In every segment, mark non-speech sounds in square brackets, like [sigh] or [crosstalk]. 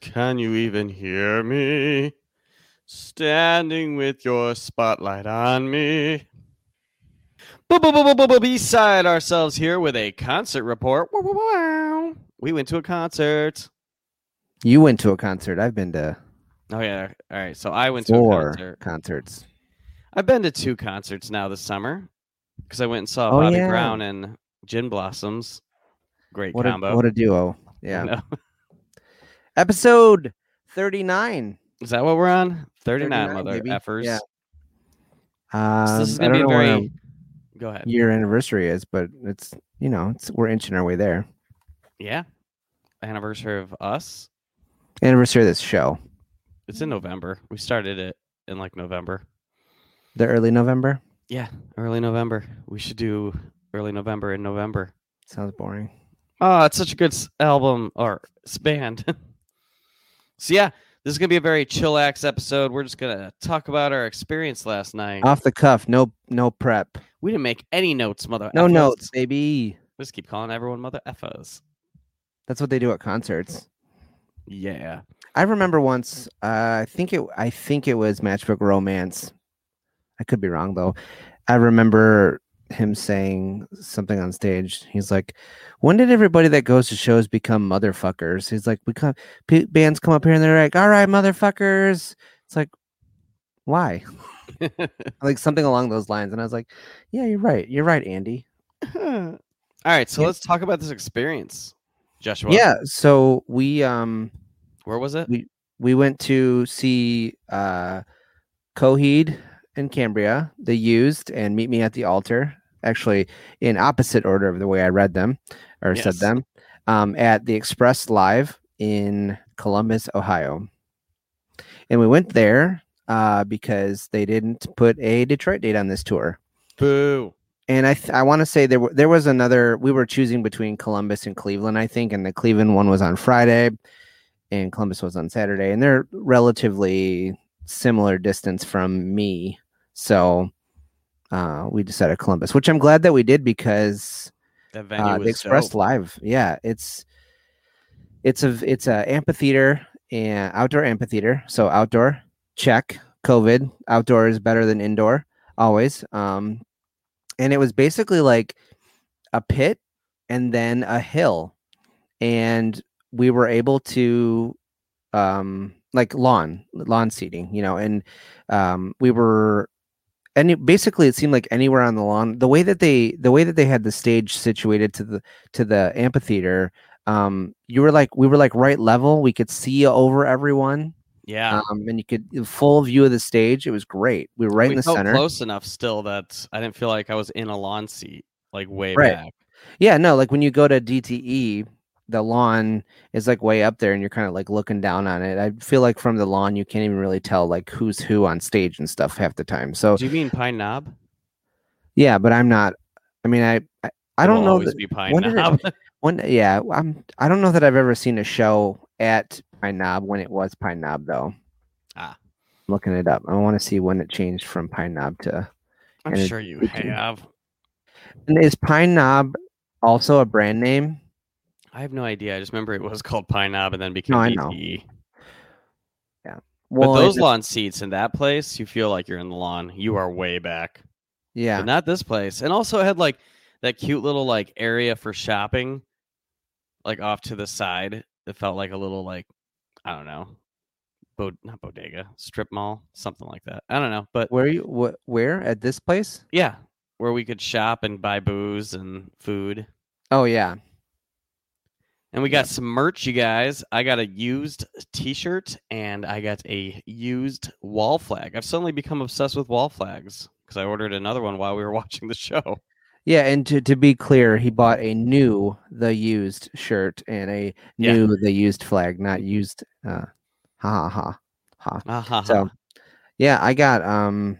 Can you even hear me? Standing with your spotlight on me. Beside ourselves here with a concert report. We went to a concert. You went to a concert. I've been to Oh yeah. All right. So I went to four concert. concerts. I've been to two concerts now this summer because I went and saw Oh, Bobby yeah. Brown and Gin Blossoms. Great What a, combo. what a duo. [laughs] Yeah. know. Episode 39. Is that what we're on? 39, 39, mother baby. effers. Yeah. So Um, this is gonna be a don't know where very. Go ahead. year anniversary is, but it's you know it's we're inching our way there. Yeah. Anniversary of us. Anniversary of this show, It's in November. We started it in like November. the early November. Yeah, early November. We should do early November in November. Sounds boring. Oh, it's such a good album or band. [laughs] so yeah, this is gonna be a very chillax episode. We're just gonna talk about our experience last night. Off the cuff, no no prep, we didn't make any notes, mother. no effers. notes, baby. Just keep calling everyone mother effers. That's what they do at concerts. Yeah. I remember once. Uh, I think it. I think it was Matchbook Romance. I could be wrong though. I remember him saying something on stage. He's like, "When did everybody that goes to shows become motherfuckers?" He's like, "We come p- bands come up here and they're like, all right, motherfuckers." It's like, why? [laughs] Like something along those lines. And I was like, "Yeah, you're right. You're right, Andy." [laughs] All right, so Yeah. let's talk about this experience, Joshua. Yeah. So we um Where was it? we went to see uh Coheed and Cambria, the used, and Meet Me at the Altar, actually in opposite order of the way I read them or said them, um, at the Express Live in Columbus, Ohio. And we went there uh, because they didn't put a Detroit date on this tour. Boo. And I th- I want to say there were, there was another we were choosing between Columbus and Cleveland I think and the Cleveland one was on Friday and Columbus was on Saturday and they're relatively similar distance from me so uh, we decided Columbus which I'm glad that we did because That venue uh, was the Express dope. Live. Yeah it's it's a it's a amphitheater and outdoor amphitheater. So outdoor check. COVID outdoor is better than indoor always. Um and it was basically like a pit and then a hill. And we were able to um like lawn lawn seating you know and um we were any basically it seemed like anywhere on the lawn the way that they the way that they had the stage situated to the to the amphitheater um you were like we were like right level we could see over everyone Yeah. um and you could full view of the stage it was great we were right we in the center close enough still that I didn't feel like I was in a lawn seat, like way Right. back. Yeah, no, like when you go to DTE, the lawn is like way up there and you're kind of like looking down on it. I feel like from the lawn you can't even really tell like who's who on stage and stuff half the time. So Do you mean Pine Knob? yeah, but I'm not I mean I I, I don't know that be Pine it- Knob. [laughs] when yeah, I'm I don't know that I've ever seen a show at Pine Knob when it was Pine Knob though. Ah. I'm looking it up. I want to see when it changed from Pine Knob to I'm it- sure you have. and is Pine Knob also a brand name? I have no idea. I just remember it was [laughs] called Pine Knob and then became I know. DTE. Well, but those just- lawn seats in that place, you feel like you're in the lawn. You are way back. yeah. But not this place. And also it had like that cute little like area for shopping, like off to the side. It felt like a little like I don't know, bod not bodega, strip mall, something like that. I don't know, but Where you wh- where at this place? yeah, where we could shop and buy booze and food. Oh yeah. And we got some merch, you guys. I got a used T-shirt and I got a used wall flag. I've suddenly become obsessed with wall flags because I ordered another one while we were [laughs] watching the show. Yeah, and to, to be clear, he bought a new the used shirt and a Yeah. new the used flag, not used uh ha ha ha ha. Ha, ha. So yeah, I got um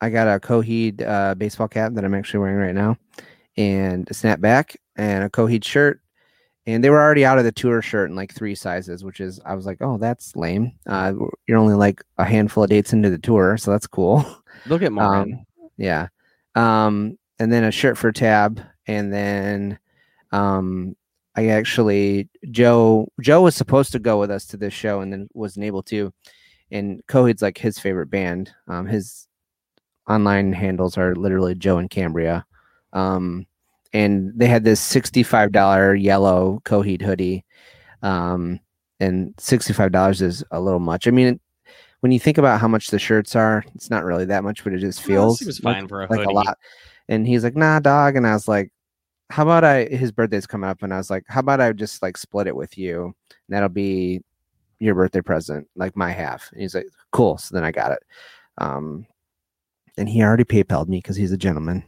I got a Coheed uh baseball cap that I'm actually wearing right now and a snapback and a Coheed shirt. And they were already out of the tour shirt in like three sizes, which is I was like, oh, that's lame. Uh, you're only like a handful of dates into the tour, so that's cool. Look at in. Um, yeah. Um, and then a shirt for Tab, and then um, I actually Joe Joe was supposed to go with us to this show and then wasn't able to. And Coheed's like his favorite band. Um, his online handles are literally Joe and Cambria. Um, and they had this sixty-five dollar yellow Coheed hoodie. Um, and sixty-five dollars is a little much. I mean, when you think about how much the shirts are, it's not really that much, but it just feels it was like- for a like hoodie. a lot. And he's like, nah, dog. And I was like, how about I, his birthday's coming up. And I was like, how about I just like split it with you? And that'll be your birthday present, like my half. And he's like, cool. So then I got it. Um, and he already PayPal'd me because he's a gentleman.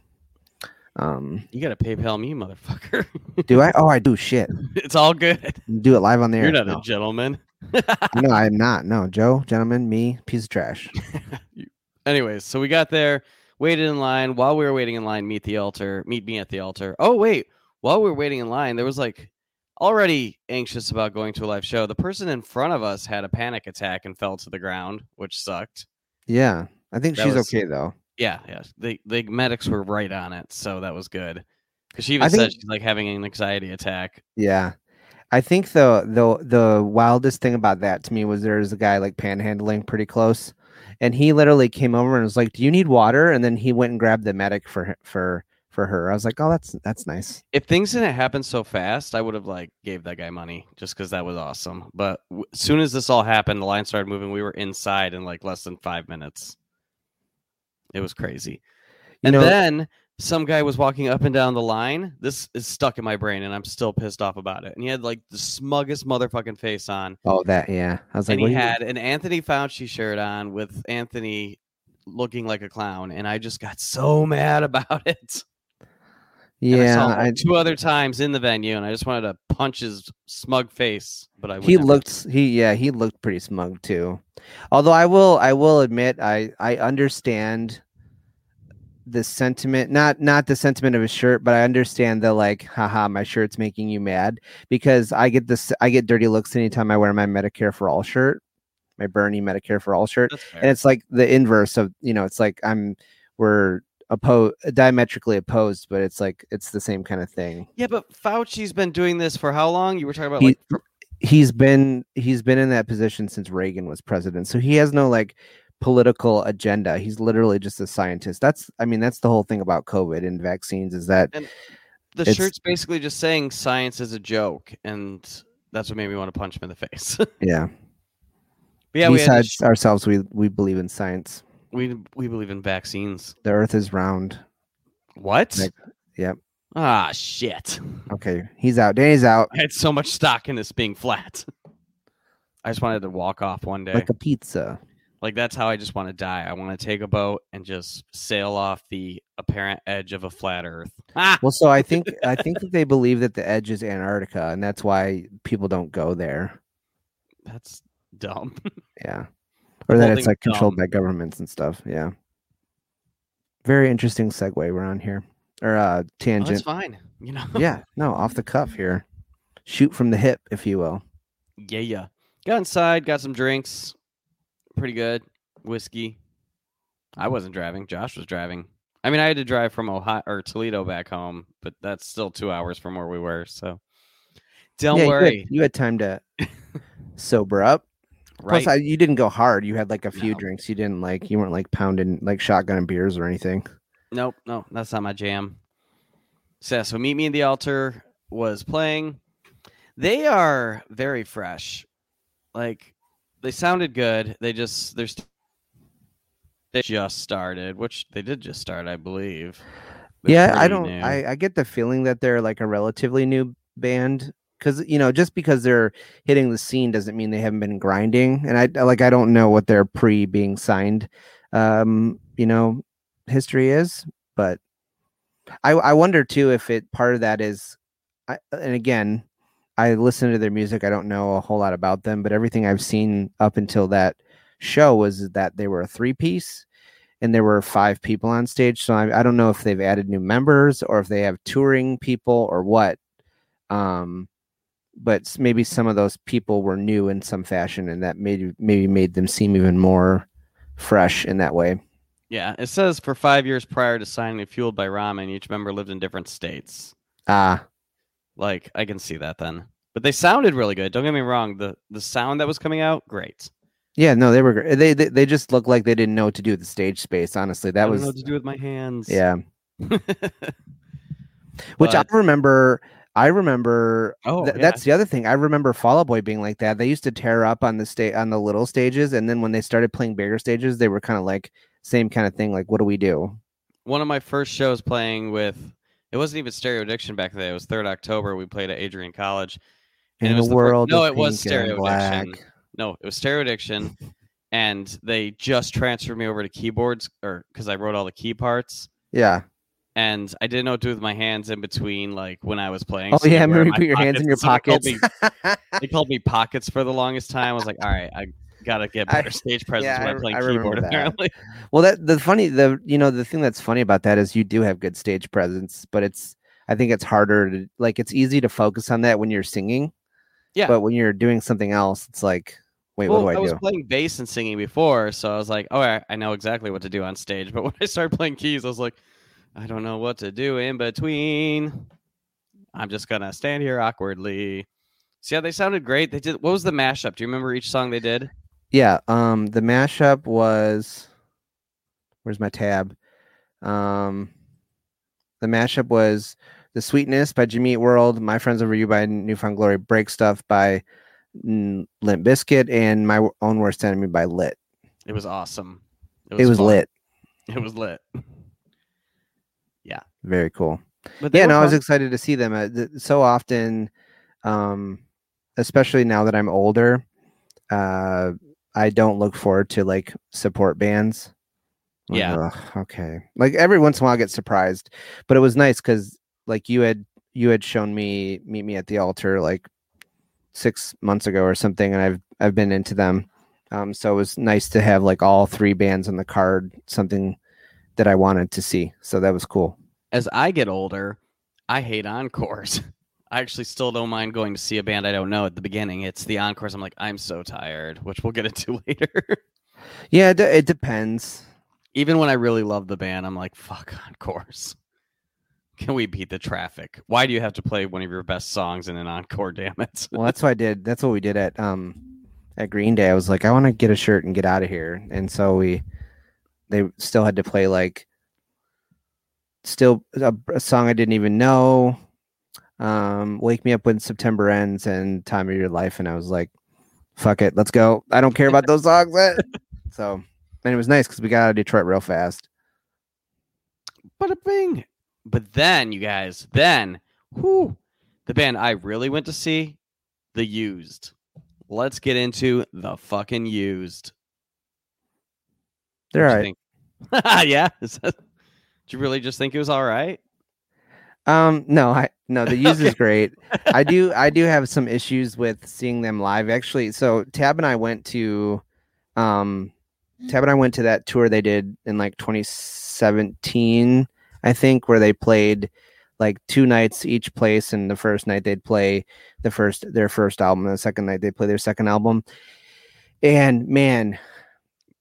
Um, You got to PayPal me, motherfucker. do I? [laughs] Oh, I do. Shit. it's all good. Do it live on the air. You're not no. a gentleman. [laughs] no, I'm not. No, Joe, gentleman, me, piece of trash. [laughs] Anyways, so we got there, waited in line. While we were waiting in line, meet the altar, meet me at the altar. Oh wait, while we were waiting in line, there was like already anxious about going to a live show. The person in front of us had a panic attack and fell to the ground, which sucked. Yeah, I think That she's was- okay though. Yeah, yeah. The the medics were right on it, so that was good. Because she even I said think- she's like having an anxiety attack. Yeah. I think the the the wildest thing about that to me was there was a guy like panhandling pretty close, and he literally came over and was like, "Do you need water?" And then he went and grabbed the medic for her- for for her. I was like, "Oh, that's that's nice." If things didn't happen so fast, I would have like gave that guy money just because that was awesome. But w- as soon as this all happened, the line started moving. We were inside in like less than five minutes. It was crazy. You and know- then some guy was walking up and down the line. This is stuck in my brain, and I'm still pissed off about it. And he had like the smuggest motherfucking face on, Oh, that yeah. I was like, and he had an Anthony Fauci shirt on with Anthony looking like a clown, and I just got so [laughs] mad about it. I yeah, him I, two other times in the venue, and I just wanted to punch his smug face, but I he never. looked he yeah he looked pretty smug too. Although I will I will admit I I understand the sentiment not not the sentiment of his shirt but i understand the like haha my shirt's making you mad because i get this i get dirty looks anytime i wear my medicare for all shirt my bernie medicare for all shirt and it's like the inverse of you know it's like i'm we're opposed diametrically opposed but it's like it's the same kind of thing. Yeah, but Fauci's been doing this for how long? You were talking about he, like he's been he's been in that position since reagan was president so he has no like political agenda. He's literally just a scientist. That's i mean that's the whole thing about covid and vaccines is that the shirt's basically just saying science is a joke, and that's what made me want to punch him in the [laughs] face. but yeah yeah, we, besides ourselves we we believe in science. sh- we we believe in vaccines. the earth is round What? Like- yep. Ah, shit. okay he's out danny's out I had so much stock in this being flat. I just wanted to walk off one day. like a pizza Like that's how I just want to die. I want to take a boat and just sail off the apparent edge of a flat Earth. Ah, well so i think i think that they believe that the edge is antarctica and that's why people don't go there [laughs] that's dumb. [laughs] Yeah. Or that it's like controlled by governments and stuff. Yeah. Very interesting segue we're on here. Or uh that's tangent. fine. You know. yeah, no, off the cuff here. Shoot from the hip, if you will. Yeah, yeah. Got inside, got some drinks. Pretty good. Whiskey. I wasn't driving. Josh was driving. I mean, I had to drive from Ohio or Toledo back home, but that's still two hours from where we were. So don't yeah, you had- worry. You had, time to [laughs] sober up. Right? Plus, I, you didn't go hard. You had like a few No. drinks. You didn't like, you weren't like pounding like shotgun and beers or anything. Nope, no, that's not my jam. So, so Meet Me in the Altar was playing. They are very fresh. Like they sounded good. They just they're st- they just started, which they did just start, I believe. They're yeah, I don't. I, I get the feeling that they're like a relatively new band because you know just because they're hitting the scene doesn't mean they haven't been grinding. And I like I don't know what their pre being signed, um, you know, history is, but I I wonder too if it part of that is, I, and again, I listen to their music. I don't know a whole lot about them, but everything I've seen up until that show was that they were a three piece and there were five people on stage. So I, I don't know if they've added new members or if they have touring people or what. Um, but maybe some of those people were new in some fashion, and that maybe maybe made them seem even more fresh in that way. yeah, it says for five years prior to signing Fueled by Ramen, each member lived in different states. Ah, Like I can see that then. But they sounded really good. Don't get me wrong. The the sound that was coming out, great. Yeah, no, they were they they, they just looked like they didn't know what to do with the stage space. Honestly, I that don't was know what to do with my hands. yeah. [laughs] Which But- I remember. I remember. Oh, th- yeah. That's the other thing. I remember Fall Out Boy being like that. They used to tear up on the state on the little stages, and then when they started playing bigger stages, they were kind of like same kind of thing. Like, what do we do? one of my first shows playing with it wasn't even Stereo Addiction back then. It was Third October. We played at Adrian College. And it In was the the fir- world, no, it was Stereo. Addiction. No, it was Stereo Addiction, and they just transferred me over to keyboards, or because I wrote all the key parts, Yeah. And I didn't know what to do with my hands in between, like when I was playing. Oh so yeah, remember you put your hands in your So they called pockets. me- [laughs] They called me pockets for the longest time. I was like, all right, I gotta get I- better stage [laughs] presence yeah, when I- I'm playing I keyboard. [laughs] that. Apparently, Well, that the funny the you know the thing that's funny about that is you do have good stage presence, but it's I think it's harder to like it's easy to focus on that when you're singing. Yeah. But when you're doing something else, it's like, wait, well, what do I? I was playing bass and singing before, so I was like, oh, I, I know exactly what to do on stage. But when I started playing keys, I was like, I don't know what to do in between. I'm just gonna stand here awkwardly. See how they sounded great. They did. What was the mashup? Do you remember each song they did? Yeah. Um, the mashup was where's my tab? Um, the mashup was the sweetness by Jimmy Eat World, My Friends Over You by New Found Glory, Break Stuff by Limp Bizkit, and My Own Worst Enemy by Lit. It was awesome. It was, fun. lit. It was lit. Very cool. But yeah, no, I was excited to see them. Uh, so often, um, especially now that I'm older, uh, I don't look forward to like support bands. Like, Yeah. ugh, okay. Like every once in a while, I get surprised, but it was nice because like you had you had shown me meet me at the altar like six months ago or something, and I've I've been into them. Um, so it was nice to have like all three bands on the card, something that I wanted to see. So that was cool. As I get older, I hate encores. [laughs] I actually still don't mind going to see a band I don't know at the beginning. It's the encores. I'm like, I'm so tired, [laughs] which we'll get into [laughs] later. Yeah, it, it depends. Even when I really love the band, I'm like, fuck encores. Can we beat the traffic? Why do you have to play one of your best songs in an encore? Damn it! Well, that's what I did. That's what we did at um at Green Day. I was like, I want to get a shirt and get out of here, and so we they still had to play like still a, a song I didn't even know. Um, Wake Me Up When September Ends and Time of Your Life, and I was like, fuck it, let's go. I don't care about those [laughs] songs. so, and it was nice because we got out of Detroit real fast. Bada bing. But then, you guys, then, whoo, the band I really went to see, The Used. Let's get into the fucking Used. They're all right. [laughs] yeah. [laughs] Is that- Did you really just think it was all right? Um, no, I no, the [laughs] use is great. I do [laughs] I do have some issues with seeing them live actually. So Tab and I went to um Tab and I went to that tour they did in like 2017, I think, where they played like two nights each place and the first night they'd play the first their first album, and the second night they'd play their second album. And man,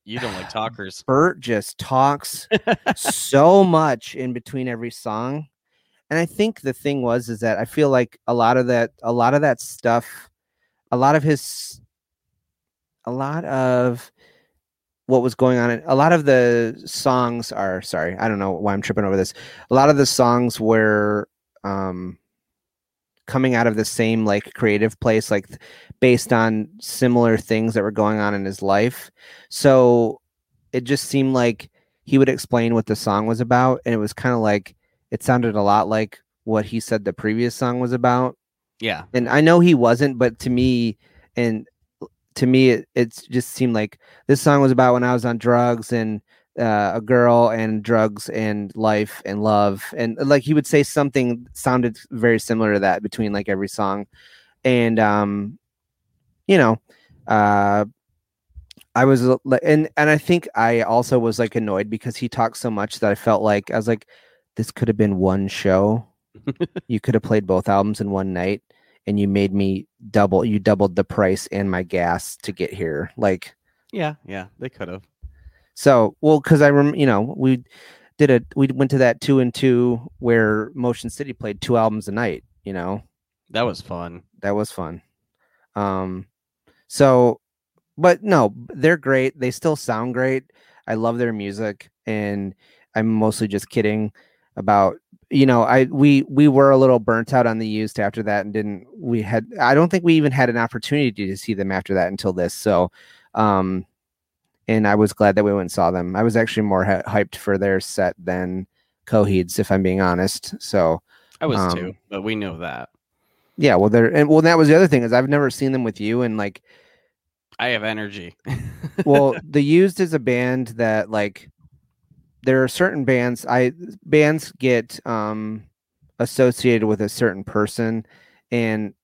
You don't like [sighs] talkers. Bert just talks [laughs] so much in between every song. And I think the thing was is that I feel like a lot of that a lot of that stuff a lot of his a lot of what was going on a lot of the songs are sorry, I don't know why I'm tripping over this. A lot of the songs were um coming out of the same like creative place like based on similar things that were going on in his life. So it just seemed like he would explain what the song was about and it was kind of like it sounded a lot like what he said the previous song was about Yeah. and i know he wasn't but to me and to me it, it just seemed like this song was about when i was on drugs and uh, a girl and drugs and life and love and like he would say something sounded very similar to that between like every song and um you know uh I was and and I think I also was like annoyed because he talked so much that I felt like I was like this could have been one show. [laughs] you could have played both albums in one night and you made me double you doubled the price and my gas to get here. Like Yeah. Yeah. They could have. So well cuz I remember, you know we did a we went to that 2 and 2 where Motion City played two albums a night, you know. That was fun. That was fun. Um, so, but no, they're great. They still sound great. I love their music, and I'm mostly just kidding about you know i we we were a little burnt out on the used after that and didn't we had i don't think we even had an opportunity to see them after that until this so um and i was glad that we went and saw them i was actually more hyped for their set than coheed's if i'm being honest so I was Um, too, but we know that. yeah well they're and well that was the other thing is i've never seen them with you and like I have energy. [laughs] well the used is a band that like there are certain bands i bands get um associated with a certain person and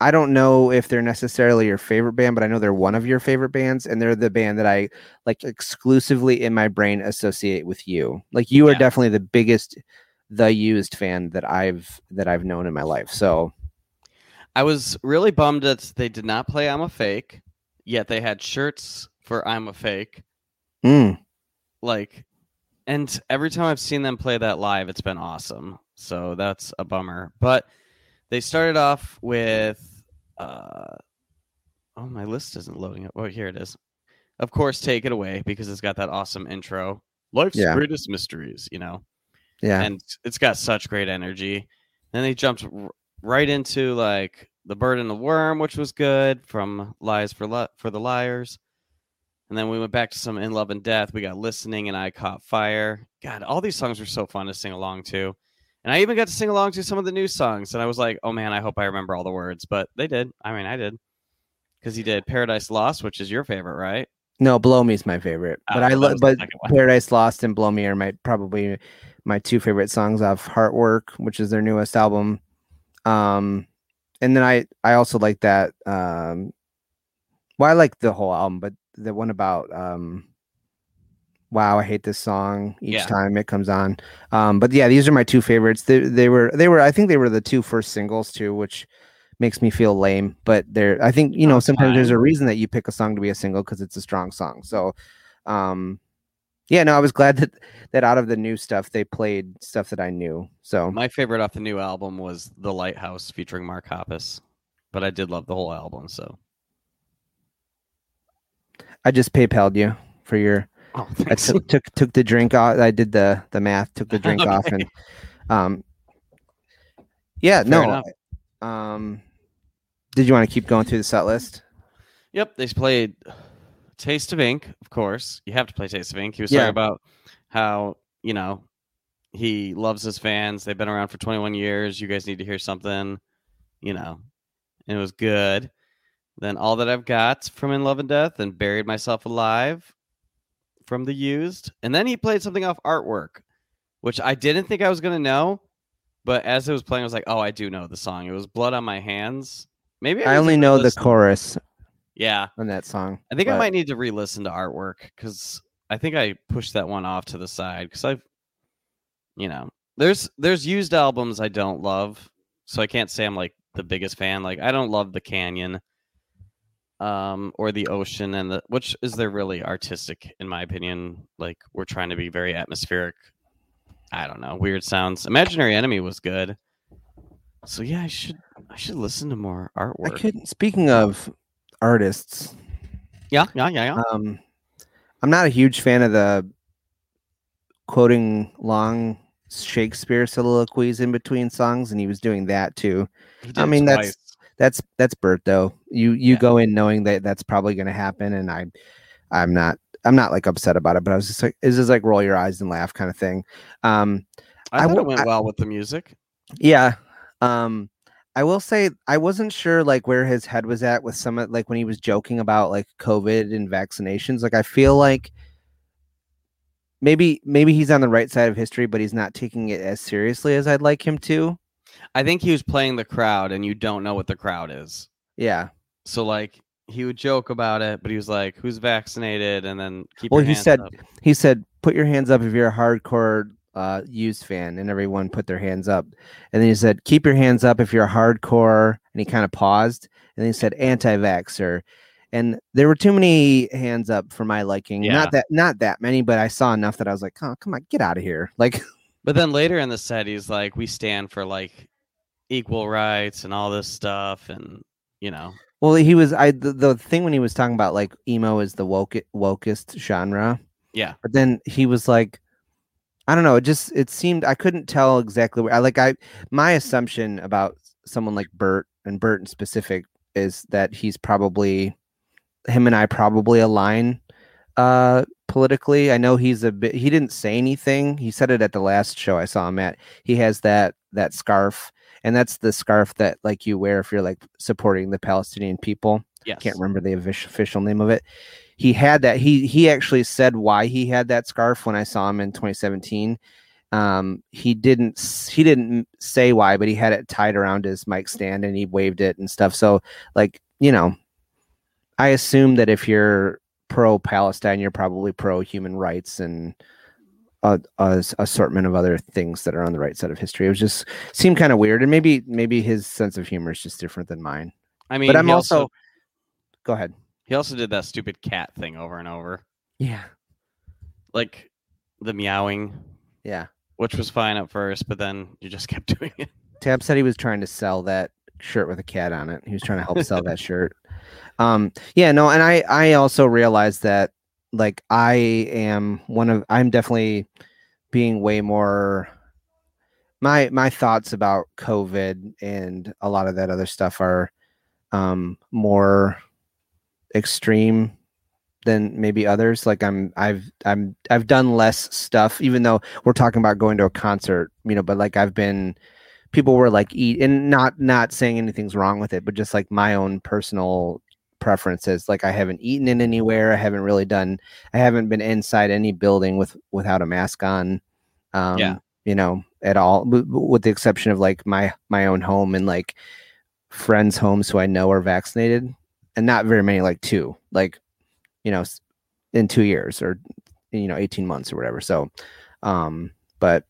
i don't know if they're necessarily your favorite band but i know they're one of your favorite bands and they're the band that i like exclusively in my brain associate with you like you are definitely the biggest the used fan that i've that i've known in my life so I was really bummed that they did not play I'm a Fake, yet they had shirts for I'm a Fake. mm, Like, and every time I've seen them play that live, it's been awesome. So that's a bummer. But they started off with, uh, oh, my list isn't loading up. Oh, here it is. Of course, take it away because it's got that awesome intro. Life's Yeah. greatest mysteries, you know. yeah and it's got such great energy. Then they jumped r- right into like the bird and the worm, which was good from Lies for Li- for the Liars. And then we went back to some In Love and Death. We got Listening and I Caught Fire. God, all these songs were so fun to sing along to. And I even got to sing along to some of the new songs. And I was like, oh man, I hope I remember all the words. But they did. I mean, I did. Because he did Paradise Lost, which is your favorite, right? No, Blow Me is my favorite, Oh, but I love. But. Paradise Lost and Blow Me are my probably my two favorite songs off Heartwork, which is their newest album. Um, and then I I also like that. Um, well, I like the whole album, but the one about um, Wow, I hate this song each Yeah. time it comes on. Um, but yeah, these are my two favorites. They they were they were I think they were the two first singles too, which makes me feel lame. But they're I think you know sometimes there's a reason that you pick a song to be a single because it's a strong song. So, um, yeah, no, I was [laughs] glad that that out of the new stuff they played stuff that I knew. So My favorite off the new album was The Lighthouse featuring Mark Hoppus. But I did love the whole album, so. I just PayPal'd you for your. Oh, I took took took the drink off. I did the the math. Took the [laughs] drink off and um. Yeah, Fair no. Um, did you want to keep going through the set list? Yep, they played Taste of Ink, of course. You have to play Taste of Ink. He was Yeah. talking about how, you know, he loves his fans. They've been around for 21 years. You guys need to hear something, you know. And it was good. Then All That I've Got from In Love and Death and Buried Myself Alive from The Used. And then he played something off Heartwork, which I didn't think I was going to know. But as it was playing, I was like, oh, I do know the song. It was Blood on My Hands. Maybe I need only know the chorus Yeah. on that song. I think I might need to re-listen to Heartwork because I think I pushed that one off to the side because I've, you know, there's there's used albums I don't love, so I can't say I'm like the biggest fan. Like I don't love the Canyon, um, or the Ocean, and the which is they're really artistic in my opinion. Like we're trying to be very atmospheric. I don't know, weird sounds. Imaginary Enemy was good, so yeah, I should I should listen to more Heartwork I could. Speaking of artists, Yeah, yeah, yeah, yeah. um, I'm not a huge fan of the quoting long Shakespeare soliloquies in between songs, and he was doing that too. I mean, twice. That's that's that's Bert though. You you Yeah. go in knowing that that's probably going to happen, and I I'm not I'm not like upset about it, but I was just like, is this like roll your eyes and laugh kind of thing. Um, I I thought will- it went I- well with the music. Yeah. Um I will say I wasn't sure like where his head was at with some of like when he was joking about like COVID and vaccinations. Like I feel like maybe maybe he's on the right side of history, but he's not taking it as seriously as I'd like him to. I think he was playing the crowd, and you don't know what the crowd is. Yeah. So like he would joke about it, but he was like, "Who's vaccinated?" And then keep. Well, your he said- up. He said, put your hands up if you're a hardcore uh used fan, and everyone put their hands up. And then he said, keep your hands up if you're a hardcore and he kind of paused and then he said anti-vaxxer. And there were too many hands up for my liking. Yeah. Not that not that many, but I saw enough that I was like, oh come on, get out of here. Like [laughs] But then later in the set, he's like, "We stand for like equal rights and all this stuff, and you know, Well, he was I the, the thing when he was talking about like emo is the woke wokest genre, yeah, but then he was like, I don't know, it just it seemed I couldn't tell exactly where I like I my assumption about someone like Bert and Bert in specific is that he's probably him and I probably align uh politically. I know he's a bit he didn't say anything. He said it at the last show I saw him at. He has that that scarf and that's the scarf that like you wear if you're like supporting the Palestinian people. yes, Can't remember the official name of it. He had that. He he actually said why he had that scarf when I saw him in 2017. Um, he didn't he didn't say why, but he had it tied around his mic stand and he waved it and stuff. So like you know, I assume that if you're pro Palestine, you're probably pro human rights and a, a assortment of other things that are on the right side of history. It was just seemed kind of weird, and maybe maybe his sense of humor is just different than mine. I mean, but I'm he also, go ahead. he also did that stupid cat thing over and over, Yeah, like the meowing, yeah. which was fine at first, but then you just kept [laughs] doing it. Tab said he was trying to sell that shirt with a cat on it. He was trying to help sell that [laughs] shirt. Um, yeah, no, and I I also realized that like I am one of I'm definitely being way more my my thoughts about COVID and a lot of that other stuff are um more extreme than maybe others. Like i'm i've i'm i've done less stuff even though we're talking about going to a concert you know but like i've been people were like eat and not not saying anything's wrong with it but just like my own personal preferences like i haven't eaten in anywhere i haven't really done i haven't been inside any building with without a mask on um Yeah. you know at all w- with the exception of like my my own home and like friends homes who i know are vaccinated and not very many like two like you know in two years or you know 18 months or whatever so um but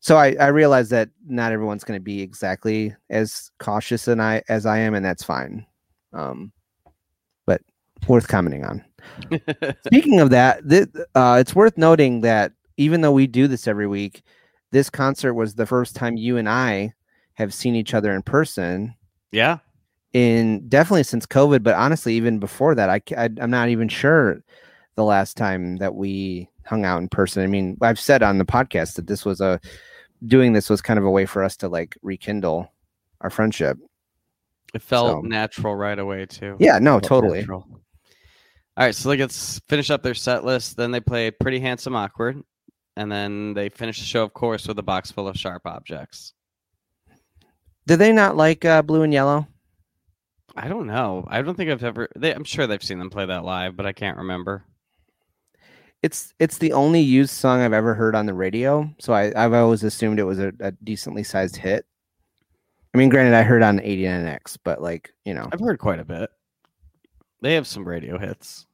so I, I realize that not everyone's going to be exactly as cautious and I as I am, and that's fine. Um, worth commenting on. [laughs] Speaking of that, th- uh, it's worth noting that even though we do this every week, this concert was the first time you and I have seen each other in person yeah, in definitely since COVID, but honestly, even before that, I, I am not even sure the last time that we hung out in person. I mean, I've said on the podcast that this was a doing this was kind of a way for us to like rekindle our friendship. it felt So- natural right away too. Yeah, no, totally. natural. All right, so let's finish up their set list. Then they play Pretty Handsome Awkward, and then they finish the show, of course, with a box full of sharp objects. Do they not like uh, blue and yellow? I don't know. I don't think I've ever. They, I'm sure they've seen them play that live, but I can't remember. It's it's the only used song I've ever heard on the radio, so I, I've always assumed it was a, a decently sized hit. I mean, granted, I heard on 89X, but like you know, I've heard quite a bit. They have some radio hits.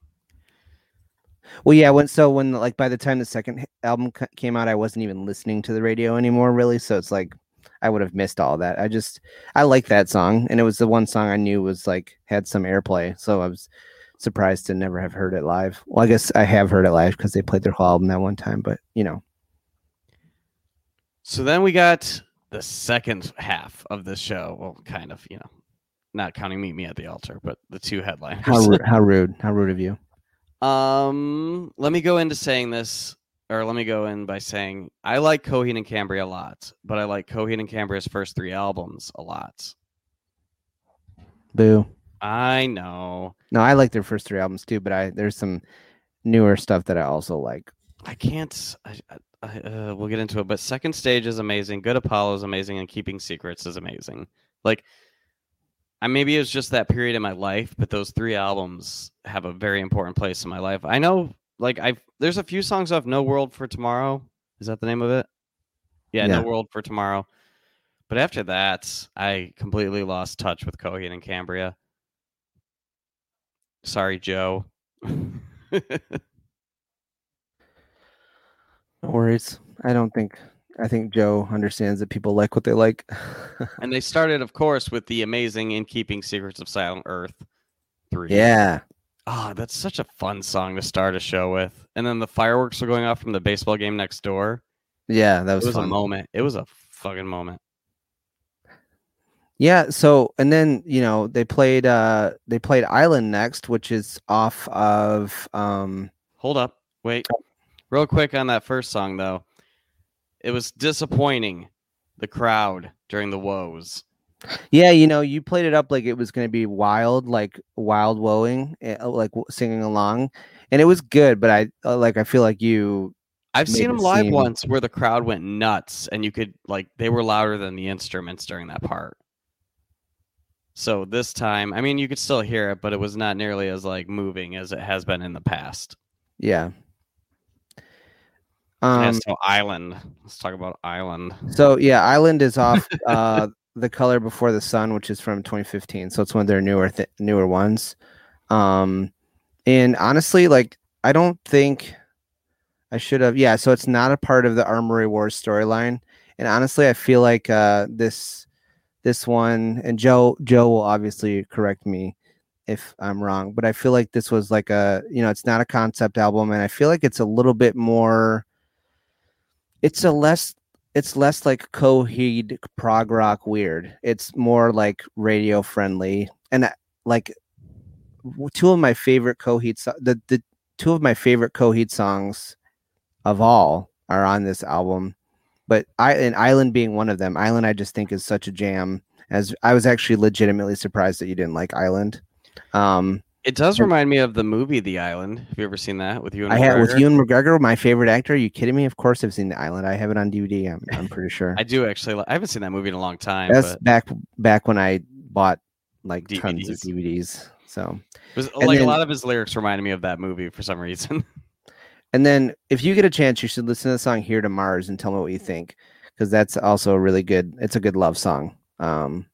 Well, yeah. When so when like by the time the second album came out, I wasn't even listening to the radio anymore, really. So it's like I would have missed all that. I just I like that song, and it was the one song I knew was like had some airplay. So I was surprised to never have heard it live. Well, I guess I have heard it live because they played their whole album that one time. But you know, So then we got the second half of the show. Well, kind of, you know, not counting Meet Me at the Altar, but the two headliners. how ru- [laughs] how rude, how rude of you. Um, let me go into saying this, or let me go in by saying I like Coheed and Cambria a lot, but I like Coheed and Cambria's first three albums a lot. Boo. I know. No, I like their first three albums too, but I there's some newer stuff that I also like. I can't. I, I, I, uh, we'll get into it, but second stage is amazing. Good Apollo is amazing, and Keeping Secrets is amazing. Like, I maybe it was just that period in my life, but those three albums have a very important place in my life. I know, like, I've there's a few songs off No World for Tomorrow. Is that the name of it? Yeah, Yeah. No World for Tomorrow. But after that, I completely lost touch with Coheed and Cambria. Sorry, Joe. [laughs] No worries. I don't think I think Joe understands that people like what they like. [laughs] And they started, of course, with the amazing In Keeping Secrets of Silent Earth 3. yeah. Oh, that's such a fun song to start a show with. And then the fireworks were going off from the baseball game next door. Yeah, that It was, was a moment. It was a fucking moment. Yeah, so and then you know they played uh they played Island next, which is off of um Hold up. Wait. Real quick on that first song though. It was disappointing the crowd during the woes. yeah you know you played it up like it was going to be wild like wild woeing eh, like singing along and it was good but I uh, like I feel like you I've seen them live seem- once where the crowd went nuts and you could like they were louder than the instruments during that part. So this time, I mean you could still hear it, but it was not nearly as like moving as it has been in the past. yeah Um, so Island. Let's talk about Island. So yeah, Island is off uh [laughs] the color before the sun, which is from 2015. So it's one of their newer th- newer ones. Um and honestly, like I don't think I should have yeah, so it's not a part of the Armory Wars storyline. And honestly, I feel like uh this this one and Joe Joe will obviously correct me if I'm wrong, but I feel like this was like a you know, it's not a concept album and I feel like it's a little bit more it's a less it's less like Coheed prog rock weird. It's more like radio friendly and uh, like two of my favorite Coheed so- the the two of my favorite Coheed songs of all are on this album. But I and Island being one of them. Island I just think is such a jam. As I was actually legitimately surprised that you didn't like Island. Um It does remind me of the movie The Island. Have you ever seen that with you and I had with? Ewan McGregor, my favorite actor. Are you kidding me? Of course I've seen the Island. I have it on DVD. I'm, I'm pretty sure. I do actually. I haven't seen that movie in a long time. That's but back back when I bought like tons of DVDs. DVDs. So, was like then- a lot of his lyrics reminded me of that movie for some reason. [laughs] and then if you get a chance, you should listen to the song "Here to Mars" and tell me what you think, because that's also a really good. It's a good love song. Um,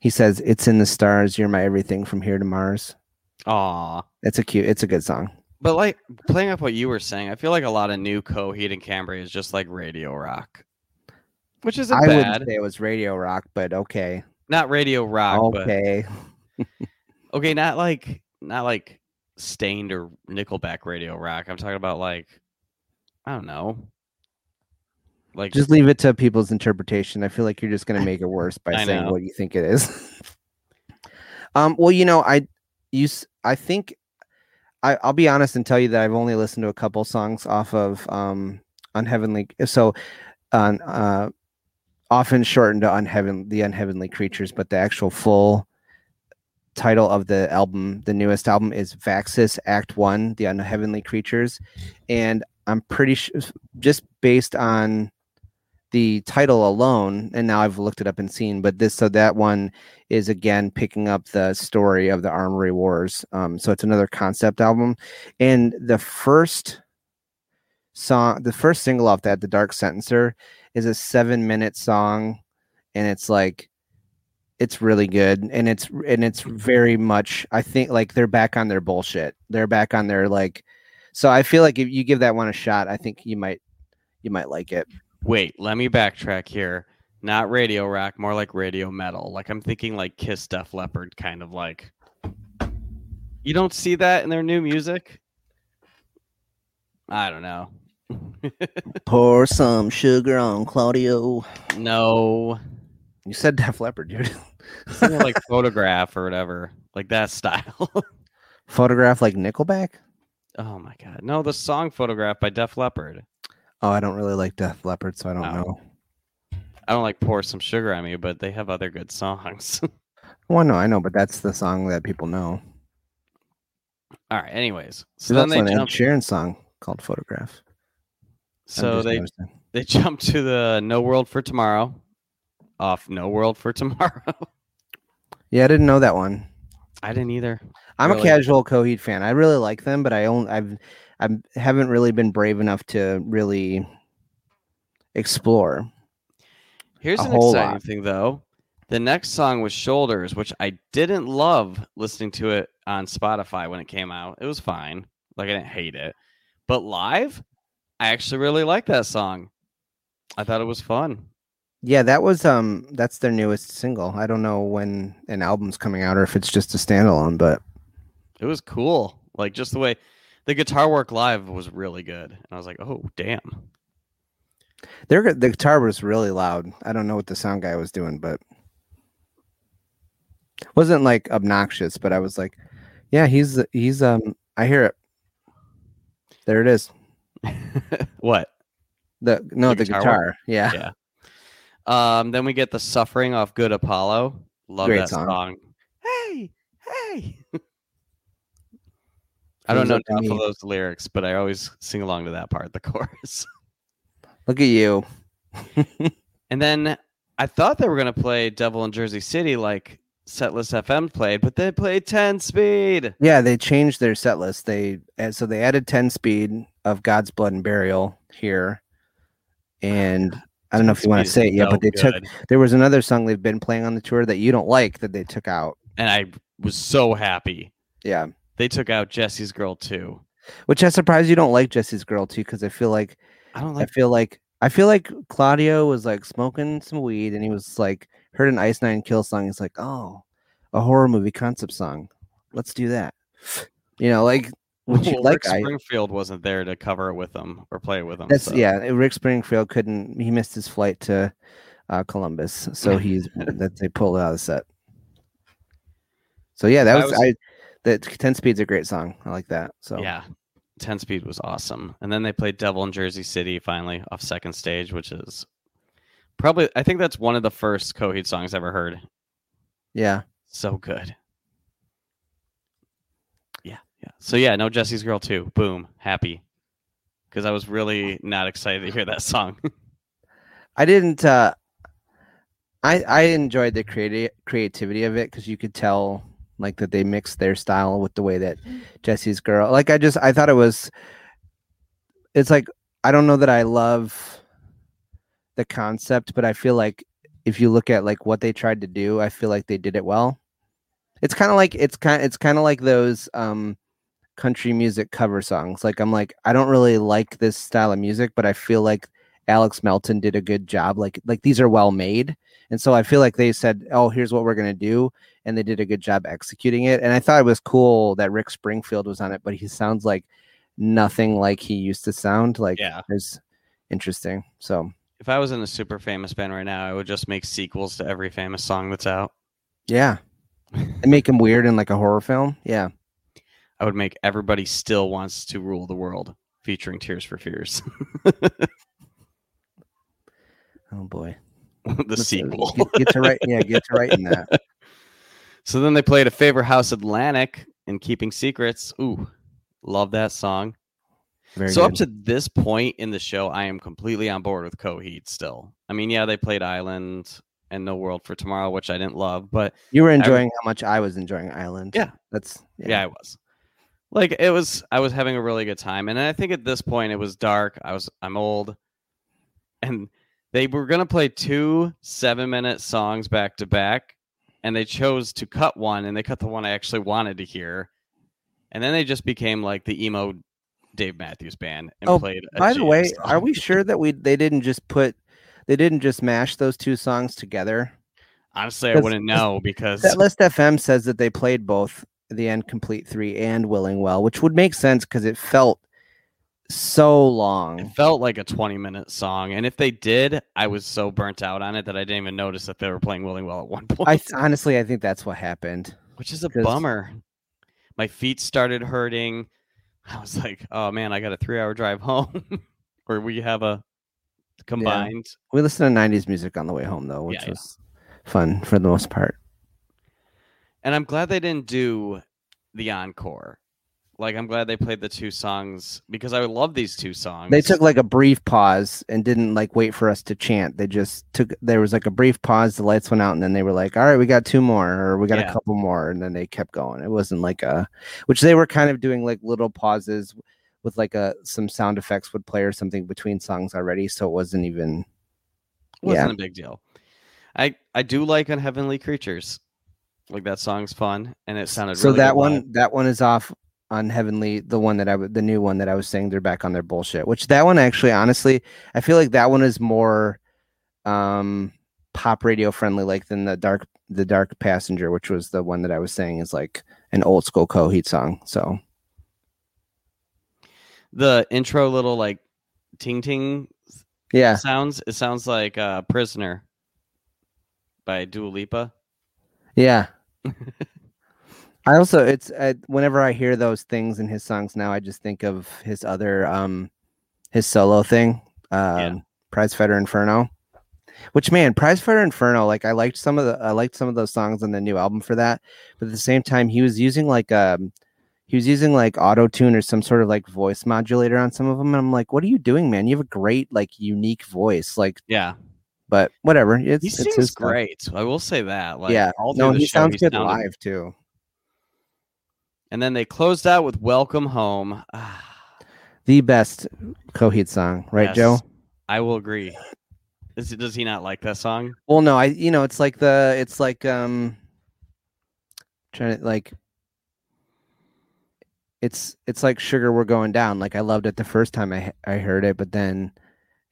he says, "It's in the stars. You're my everything from here to Mars." Aw. It's a cute. It's a good song. But like playing up what you were saying, I feel like a lot of new Coheed and Cambria is just like radio rock, which isn't I bad. wouldn't say it was radio rock, but okay, Not radio rock, but okay. [laughs] okay, not like not like Staind or Nickelback radio rock. I'm talking about like I don't know, like Just leave it to people's interpretation. I feel like you're just going to make it worse by [laughs] I saying know. what you think it is. [laughs] um. Well, you know, I you I think I I'll be honest and tell you that I've only listened to a couple songs off of um Unheavenly. So on uh often shortened to Unheaven the Unheavenly Creatures, but the actual full title of the album, the newest album, is Vaxis Act One, The Unheavenly Creatures, and I'm pretty sure just based on the title alone, and now I've looked it up and seen, but this so that one is again picking up the story of the Armory Wars. Um, so it's another concept album, and the first song, the first single off that, "The Dark Sentencer," is a seven-minute song, and it's like it's really good and it's and it's very much i think like they're back on their bullshit they're back on their like so i feel like if you give that one a shot i think you might you might like it wait, let me backtrack here. Not radio rock, more like radio metal. Like I'm thinking like Kiss Def Leppard kind of like You don't see that in their new music? I don't know. [laughs] pour some sugar on claudio no. you said def leppard dude like [laughs] photograph or whatever. Like that style. photograph like nickelback oh my god. No, the song photograph by Def Leppard. Oh i don't really like Def Leppard so i don't Oh. know I don't like pour some sugar on me, but they have other good songs. [laughs] well no i know but that's the song that people know All right. Anyways, so there's then also they an ed jump. sheeran song called photograph So they noticing. they jump to the No World for Tomorrow, off No World for Tomorrow. [laughs] yeah i didn't know that one I didn't either. I'm Really? a casual Coheed fan. I really like them, but I only I've I haven't really been brave enough to really explore. Here's an exciting lot. thing, though. The next song was Shoulders, which I didn't love listening to it on Spotify when it came out. It was fine. Like, I didn't hate it. But live, I actually really like that song. I thought it was fun. Yeah, that was um that's their newest single. I don't know when an album's coming out or if it's just a standalone, but It was cool. Like, just the way the guitar work live was really good. And I was like, oh, damn. Their the guitar was really loud. I don't know what the sound guy was doing, but wasn't like obnoxious. But I was like, yeah, he's he's um. I hear it. There it is. [laughs] what? The no, The the, guitar guitar. Yeah. Yeah. Um, then we get the suffering off Good Apollo. Love Great that song. song. Hey, hey. [laughs] I don't know to enough of those lyrics, but I always sing along to that part, the [laughs] chorus. Look at you. And then I thought they were gonna play Devil in Jersey City like Setlist FM played, but they played 10 speed. Yeah, they changed their set list. They so they added 10 speed of God's Blood and Burial here. And [sighs] I don't know if you want to say it yet, but they took there was another song they've been playing on the tour that you don't like that they took out. and I was so happy. Yeah. They took out Jessie's Girl too. Which I'm surprised you don't like Jessie's Girl too, because I feel like I don't like. I feel like I feel like Claudio was like smoking some weed and he was like heard an Ice Nine Kill song. He's like, oh, a horror movie concept song. Let's do that. You know, like would you Well, like Rick I, Springfield wasn't there to cover it with them or play it with them. that's so- yeah. Rick Springfield couldn't. He missed his flight to uh, Columbus, so [laughs] he's that they pulled it out of the set. So yeah, that was, was- I. The Ten Speed's a great song. I like that. So Yeah. 10 speed was awesome. And then they played Devil in Jersey City finally off second stage, which is probably I think that's one of the first Coheed songs I ever heard. yeah. So good. Yeah, yeah. So yeah, no Jessie's Girl too. Boom, happy. Because I was really not excited to hear that song. [laughs] I didn't. uh I I enjoyed the creati- creativity of it because you could tell like that they mixed their style with the way that Jessie's girl. Like I just I thought it was. It's like I don't know that I love the concept, but I feel like if you look at like what they tried to do, I feel like they did it well. It's kind of like it's kind it's kind of like those um country music cover songs. Like I'm like I don't really like this style of music, but I feel like Alex Melton did a good job. Like like these are well made, and so I feel like they said, "Oh, here's what we're gonna do," and they did a good job executing it. And I thought it was cool that Rick Springfield was on it, but he sounds like nothing like he used to sound. Like Yeah. it's interesting. So if I was in a super famous band right now, I would just make sequels to every famous song that's out. yeah, and make them weird in like a horror film. Yeah, I would make Everybody Still Wants to Rule the World featuring Tears for Fears. [laughs] oh boy, [laughs] the Let's, sequel. Get, get to right, yeah, get to writing that. [laughs] So then they played a favor House Atlantic and Keeping Secrets. Ooh, love that song. Very so good. up to this point in the show, I am completely on board with Coheed still. I mean, yeah, they played Island and No World for Tomorrow, which I didn't love, but you were enjoying how much I was enjoying Island. Yeah. that's yeah, I was. Like it was I was having a really good time. And I think at this point it was dark. I was I'm old. And they were gonna play two seven minute songs back to back, and they chose to cut one and they cut the one I actually wanted to hear. And then they just became like the emo Dave Matthews band and Oh, played By the way, song. are we sure that we they didn't just put they didn't just mash those two songs together? honestly I wouldn't know because Setlist FM says that they played both the end complete three and willing well, which would make sense because it felt so long. it felt like a 20 minute song. And if they did, I was so burnt out on it that I didn't even notice that they were playing Willing Well at one point. I honestly, I think that's what happened. which is a 'Cause- bummer. My feet started hurting. I was like, "Oh man, I got a three-hour drive home." [laughs] or we have a combined. We listened to '90s music on the way home though, which Yeah, yeah. was fun for the most part. And I'm glad they didn't do the encore. Like, I'm glad they played the two songs because I would love these two songs. They took like a brief pause and didn't like wait for us to chant. They just took there was like a brief pause, the lights went out, and then they were like, All right, we got two more, or we got Yeah. a couple more, and then they kept going. It wasn't like a which they were kind of doing like little pauses with like a some sound effects would play or something between songs already. So it wasn't even it wasn't yeah. a big deal. I I do like Unheavenly Creatures. Like that song's fun and it sounded so really that one live. that one is off Unheavenly the one that i would the new one that i was saying they're back on their bullshit which that one actually honestly i feel like that one is more um pop radio friendly like than the dark the dark passenger which was the one that i was saying is like an old school coheed song so the intro little like ting ting Yeah, sounds it sounds like uh, "Prisoner" by Dua Lipa. yeah. [laughs] I also it's uh, whenever I hear those things in his songs now, I just think of his other um his solo thing, um, Yeah. Prize Fighter Inferno. Which man, Prize Fighter Inferno, like I liked some of the I liked some of those songs on the new album for that, but at the same time, he was using like um he was using like auto tune or some sort of like voice modulator on some of them, and I'm like, what are you doing, man? You have a great like unique voice, like, Yeah, but whatever. It's he it's sings great. I will say that. Like, yeah, all no, he sounds good live too. And then they closed out with "Welcome Home." Ah, [sighs] The best Coheed song, right, yes, Joe? I will agree. Is, does he not like that song? Well, no, I you know it's like the it's like um trying to like it's it's like sugar we're going down. Like I loved it the first time I I heard it, but then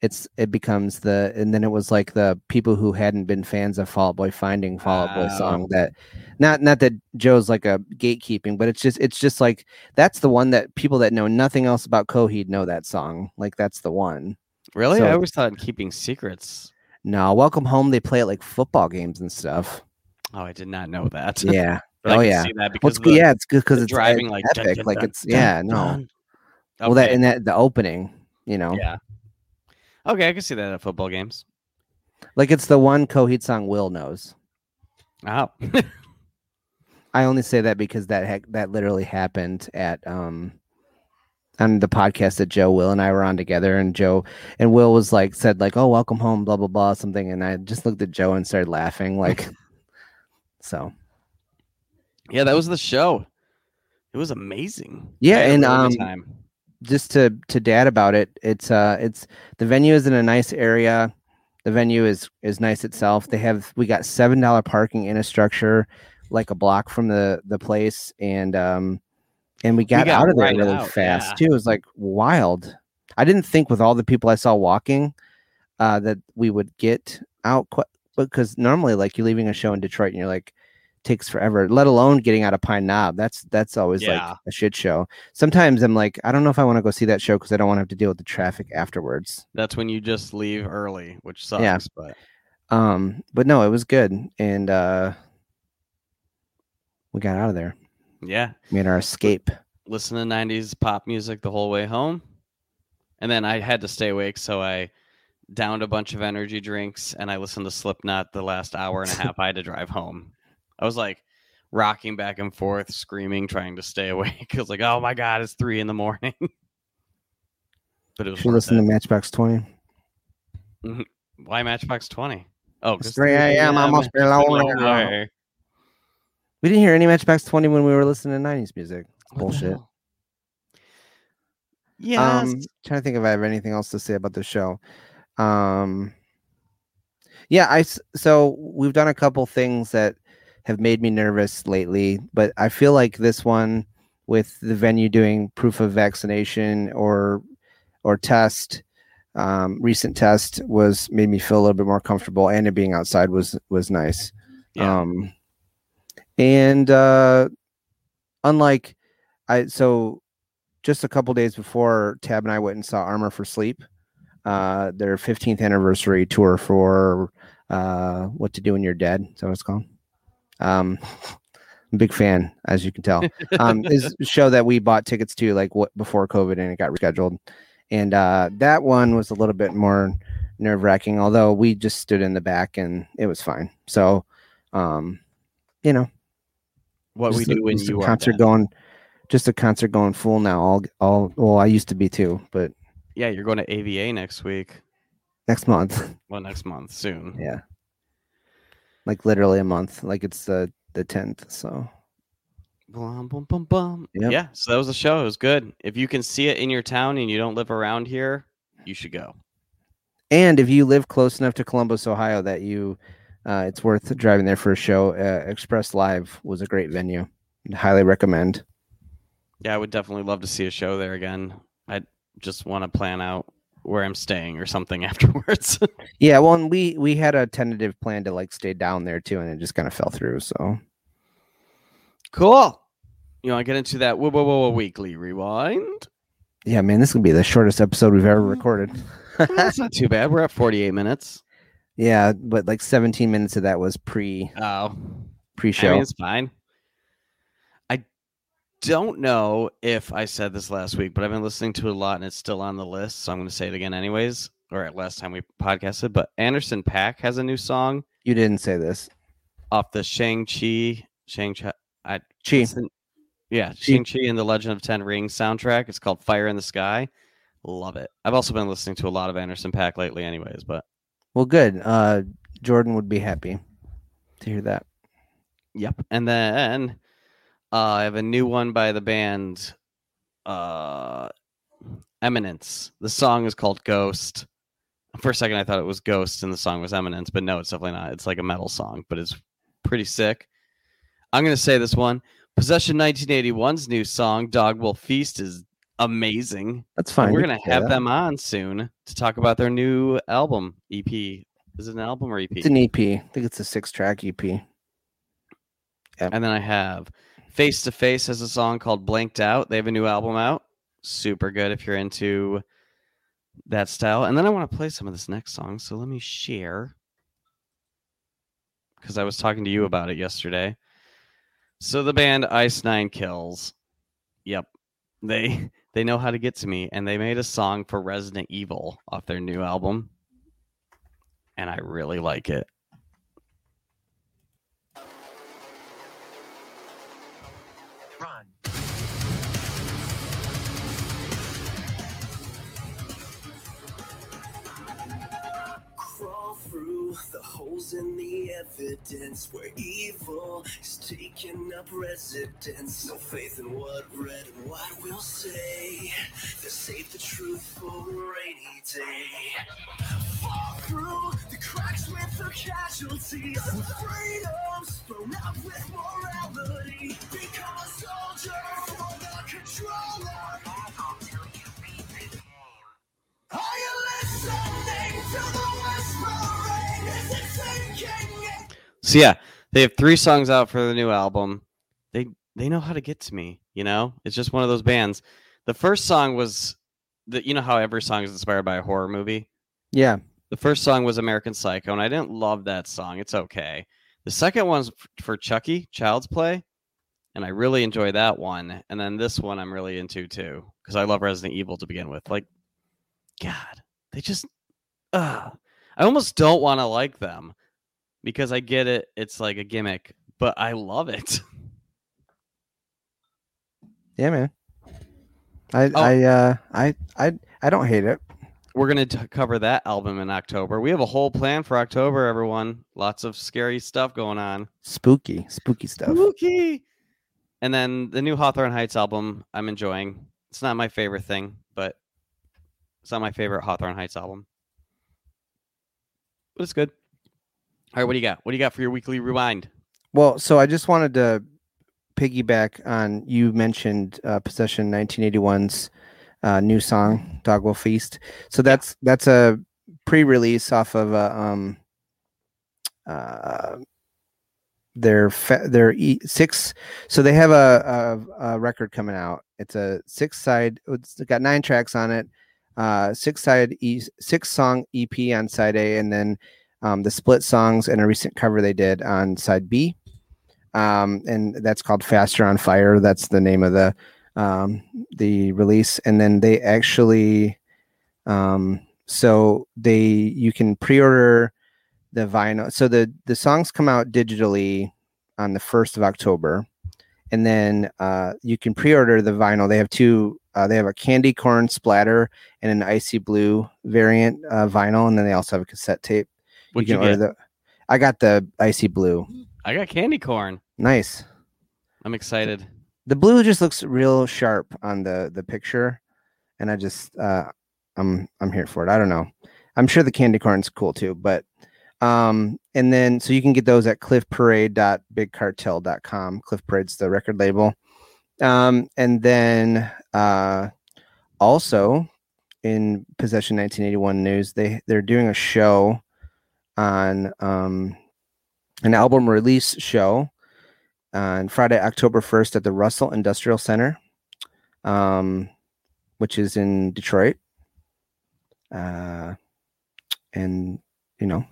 it's it becomes the and then it was like the people who hadn't been fans of Fall Out Boy finding Fall Out Boy Wow. song that not not that Joe's like a gatekeeping, but it's just it's just like that's the one that people that know nothing else about Coheed know that song. Like that's the one. Really? So- I always thought keeping secrets. No, Welcome Home they play it like football games and stuff. Oh, I did not know that. [laughs] Yeah. Oh yeah. Well, because it's good. Yeah, it's good because it's driving like dun, epic. dun, like it's dun, yeah, no. dun. Well, that in that the opening, you know, yeah. Okay, I can see that at football games. like it's the one Coheed song Will knows. Oh. [laughs] I only say that because that heck that literally happened at um on the podcast that Joe, Will, and I were on together, and Joe and Will was like said like, "Oh, welcome home," blah blah blah, something, and I just looked at Joe and started laughing, like, [laughs] so yeah, that was the show. It was amazing. Yeah, and, um, time. Just to to dad about it it's uh it's the venue is in a nice area. The venue is is nice itself. They have we got seven dollar parking in a structure like a block from the the place and um and we got, got out of there right really out, fast yeah. too. It was like wild. I didn't think with all the people i saw walking uh that we would get out quite because normally like you're leaving a show in detroit and you're like takes forever let alone getting out of pine knob that's that's always Yeah. like a shit show sometimes i'm like i don't know if i want to go see that show because i don't want to have to deal with the traffic afterwards That's when you just leave early, which sucks. Yeah. But um but no it was good and uh we got out of there yeah, made our escape listen to 90s pop music the whole way home. And then I had to stay awake, so I downed a bunch of energy drinks and I listened to Slipknot the last hour and a half I had to drive home. I was like rocking back and forth, screaming, trying to stay awake. [laughs] I was like, oh my God, it's three in the morning. [laughs] but it was listen to matchbox 20 Why Matchbox 20? Oh, It's 'cause 3 a.m., I must be lonely we didn't hear any matchbox 20 when we were listening to 90s music Bullshit. Yes. Um, trying to think if I have anything else to say about the show. Um, yeah, I so we've done a couple things that have made me nervous lately, but I feel like this one with the venue doing proof of vaccination or or test um, recent test was made me feel a little bit more comfortable, and it being outside was was nice. Yeah. Um, and uh, unlike I, so just a couple days before Tab and I went and saw Armor for Sleep, uh, their 15th anniversary tour for uh, What to Do When You're Dead. Is that what it's called? Um, big fan, as you can tell. Um, [laughs] is show that we bought tickets to like what before COVID and it got rescheduled. And uh, that one was a little bit more nerve wracking, although we just stood in the back and it was fine. So, um, you know, what we just a- do when you are concert going, just a concert going full now. All, all. Well, I used to be too, but Yeah, you're going to AVA next week. next month, Well, next month soon. [laughs] yeah, like literally a month. Like it's the the tenth. So Bum, bum, bum, bum. Yep. Yeah, so that was the show. It was good. If you can see it in your town and you don't live around here, you should go. And if you live close enough to Columbus, Ohio, that you, uh, it's worth driving there for a show. Uh, Express Live was a great venue. Highly recommend. Yeah, I would definitely love to see a show there again. I just want to plan out where I'm staying or something [laughs] afterwards. Yeah, well, and we we had a tentative plan to like stay down there too, and it just kind of fell through. So cool. You want to get into that whoa, whoa, whoa, whoa, weekly rewind? yeah, man, this is gonna be the shortest episode we've ever mm. recorded. [laughs] That's not too bad. We're at 48 minutes. yeah, but like 17 minutes of that was pre Oh, pre I show. mean, it's fine. Don't know if I said this last week, but I've been listening to it a lot and it's still on the list. So I'm going to say it again, anyways, or at last time we podcasted. But Anderson .Paak has a new song you didn't say this. off the Shang-Chi, Shang-Chi, I, Chi. the- yeah, Shang-Chi and the Legend of Ten Rings soundtrack. It's called Fire in the Sky. Love it. I've also been listening to a lot of Anderson .Paak lately, anyways, but Well, good. Uh, Jordan would be happy to hear that. Yep. And then uh, I have a new one by the band uh, Imminence. The song is called Ghost. For a second, I thought it was Ghost and the song was Imminence, but no, it's definitely not. It's like a metal song, but it's pretty sick. I'm going to say this one Possession 1981's new song, Dog Will Feast, is amazing. That's And fine. we're going to have that. them on soon to talk about their new album, EP. Is it an album or EP? It's an EP. I think it's a six track EP. And then I have Face to Face has a song called Blanked Out. They have a new album out. Super good if you're into that style. And then I want to play some of this next song. So let me share. Because I was talking to you about it yesterday. So the band Ice Nine Kills. Yep. They [laughs] they know how to get to me. And they made a song for Resident Evil off their new album. And I really like it. Holes in the evidence where evil is taking up residence. No faith in what red and white will say. They save the truth for a rainy day. Fall through the cracks with the casualties. Freedom's thrown up with morality. Become a soldier for the controller. Are you listening to the So yeah, they have three songs out for the new album. They they know how to get to me, you know? It's just one of those bands. The first song was the you know how every song is inspired by a horror movie? Yeah. The first song was American Psycho, and I didn't love that song. It's okay. The second one's for Chucky, Child's Play, and I really enjoy that one. And then this one I'm really into too, because I love Resident Evil to begin with. Like, God, they just, uh, I almost don't want to like them because I get it. It's like a gimmick, but I love it. [laughs] Yeah, man. I Oh. I uh I I I don't hate it. We're gonna t- cover that album in October. We have a whole plan for October, everyone. Lots of scary stuff going on. Spooky, spooky stuff. Spooky. And then the new Hawthorne Heights album, I'm enjoying. It's not my favorite thing, but it's not my favorite Hawthorne Heights album. But it's good. All right, what do you got? What do you got for your weekly rewind? Well, so I just wanted to piggyback on you mentioned uh, Possession 1981's uh, new song "Dog Will Feast." So that's that's a pre-release off of uh, um uh their fa- their e- six. So they have a, a, a record coming out. It's a six side. It's got nine tracks on it. Uh, six side e- six song EP on side A, and then um, the split songs and a recent cover they did on side B um, and that's called Faster on Fire. That's the name of the um, the release. And then they actually, um, so they you can pre-order the vinyl. So the the songs come out digitally on the first of October, and then uh, you can pre-order the vinyl. They have two. Uh, they have a candy corn splatter and an icy blue variant uh, vinyl, and then they also have a cassette tape. What'd you, can get? the. I got the icy blue. I got candy corn. Nice. I'm excited. the blue just looks real sharp on the the picture and i just uh i'm i'm here for it i don't know i'm sure the candy corn's cool too but um and then so you can get those at cliffparade.bigcartel.com cliff parade's the record label um and then uh also in possession 1981 news they they're doing a show on um an album release show on Friday, October 1st at the Russell Industrial Center, um, which is in Detroit. uh, and you know,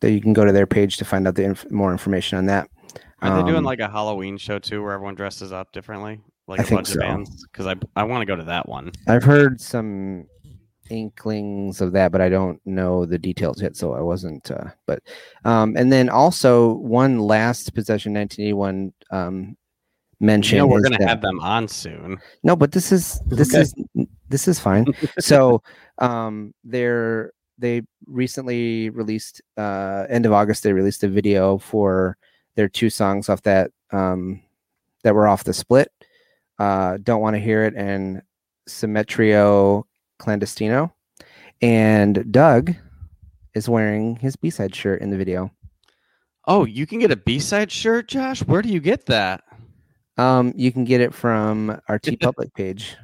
that you can go to their page to find out the inf- more information on that. Are they doing Um, like a Halloween show too, where everyone dresses up differently, like I a bunch so. of bands? Because I I want to go to that one. I've heard some inklings of that, but I don't know the details yet, so I wasn't. Uh, but um, and then also one last possession 1981 um, mention. You know we're gonna that- have them on soon. No, but this is this Okay. is this is fine. so [laughs] um they're they recently released uh end of August they released a video for their two songs off that um that were off the split. Uh Don't Want to Hear It and Symmetrio Clandestino. And Doug is wearing his B-side shirt in the video. Oh, you can get a B side shirt, Josh. Where do you get that? Um you can get it from our [laughs] TeePublic page.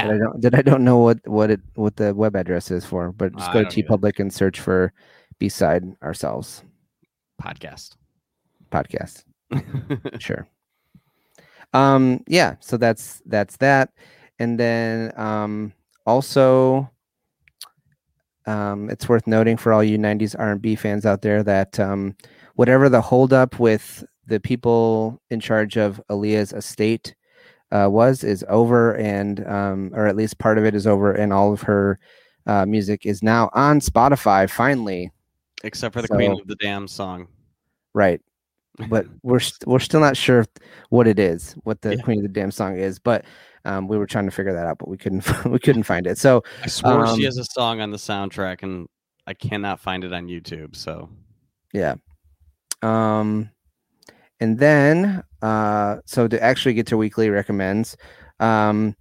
that I Yeah, don't that I don't know what what it what the web address is for, but just I go to TeePublic and search for B side ourselves podcast. podcast. [laughs] Sure. Um yeah, so that's that's that. And then um also um it's worth noting for all you 90s R&B fans out there that um whatever the holdup with the people in charge of Aaliyah's estate uh, was is over and um, or at least part of it is over and all of her uh, music is now on Spotify finally Except for the Queen of the Damned song. right but [laughs] we're st- we're still not sure what it is what the Yeah. Queen of the Damned song is but um, we were trying to figure that out but we couldn't [laughs] we couldn't find it so I swore Um, she has a song on the soundtrack, and I cannot find it on YouTube. So Yeah. Um and then uh so to actually get to weekly recommends, um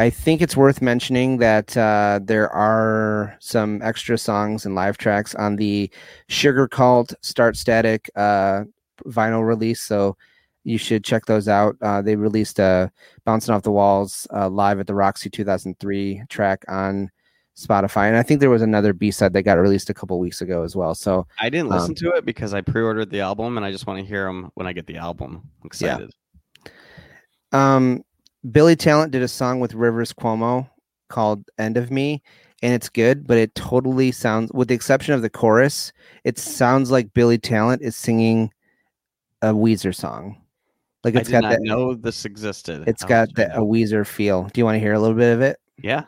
I think it's worth mentioning that uh, there are some extra songs and live tracks on the Sugarcult Start Static uh, vinyl release. So you should check those out. Uh, they released a Bouncing Off the Walls uh, live at the Roxy 2003 track on Spotify. And I think there was another B side that got released a couple weeks ago as well. So I didn't listen Um, to it because I pre-ordered the album, and I just want to hear them when I get the album. I'm excited. um, Billy Talent did a song with Rivers Cuomo called End of Me, and it's good, but it totally sounds, with the exception of the chorus, it sounds like Billy Talent is singing a Weezer song. Like I it's did got that, know this existed. it's I'll got that a. Weezer feel. Do you want to hear a little bit of it? yeah.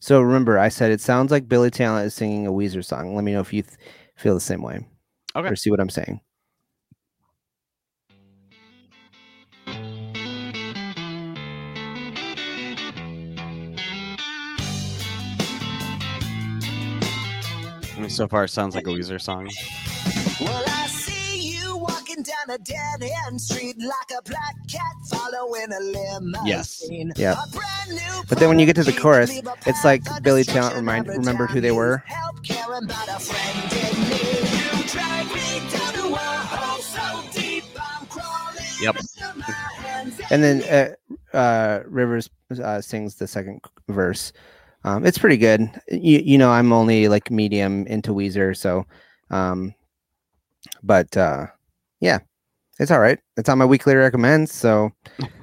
So remember, I said it sounds like Billy Talent is singing a Weezer song. Let me know if you th- feel the same way Okay. or see what I'm saying. So far it sounds like a Weezer song. Well, I see you walking down a dead end street like a black cat following a limousine. Yes. Yeah. A brand new But then when you get to the chorus, it's like Billy Talent remind- remembered who they were. help caring about a friend in need. You drag me down to a hole so deep I'm crawling Yep. into my hands and then uh, uh, Rivers uh, sings the second verse. Um, it's pretty good. You, you know, I'm only like medium into Weezer, so, um, but uh, yeah, it's all right. It's on my weekly recommends, so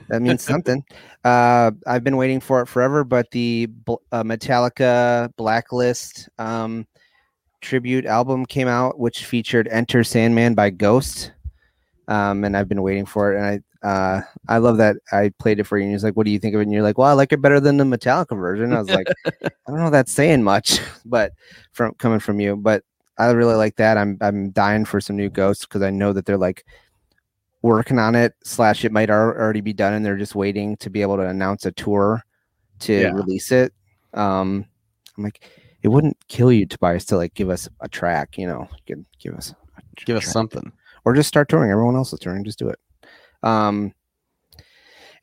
that means [laughs] something. Uh, I've been waiting for it forever, but the uh, Metallica Blacklist um, tribute album came out, which featured "Enter Sandman" by Ghost, um, and I've been waiting for it, and I uh, I love that I played it for you. And he's like, "What do you think of it?" And you're like, "Well, I like it better than the Metallica version." I was like, [laughs] "I don't know, that's saying much," [laughs] but from coming from you, but I really like that. I'm I'm dying for some new Ghosts because I know that they're like working on it. Slash, it might al- already be done, and they're just waiting to be able to announce a tour to Yeah. release it. Um, I'm like, it wouldn't kill you, Tobias, to like give us a track. You know, give give us Give us track something. or just start touring. Everyone else is touring. Just do it. Um,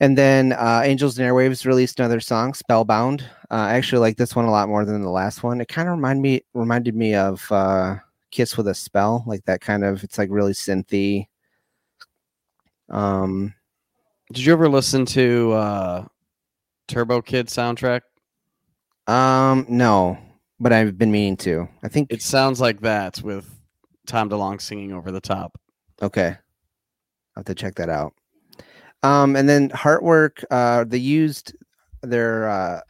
and then uh, Angels and Airwaves released another song, Spellbound. Uh, I actually like this one a lot more than the last one. It kind of remind me reminded me of uh, Kiss with a Spell, like that kind of. It's like really synthy. Um, Did you ever listen to uh, Turbo Kid soundtrack? um, no, but I've been meaning to. I think It sounds like that with Tom DeLonge singing over the top. okay. I'll have to check that out. Um, and then Heartwork, uh, the used their uh,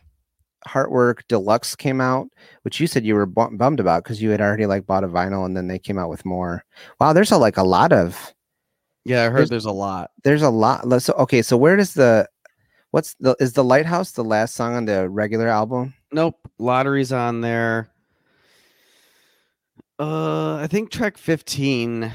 Heartwork Deluxe came out, which you said you were bu- bummed about because you had already like bought a vinyl, and then they came out with more. Wow, there's a like a lot of Yeah, I heard There's- there's, a lot. there's a lot. So okay, so where does the what's the is the Lighthouse the last song on the regular album? Nope, lottery's on there. Uh, I think track 15.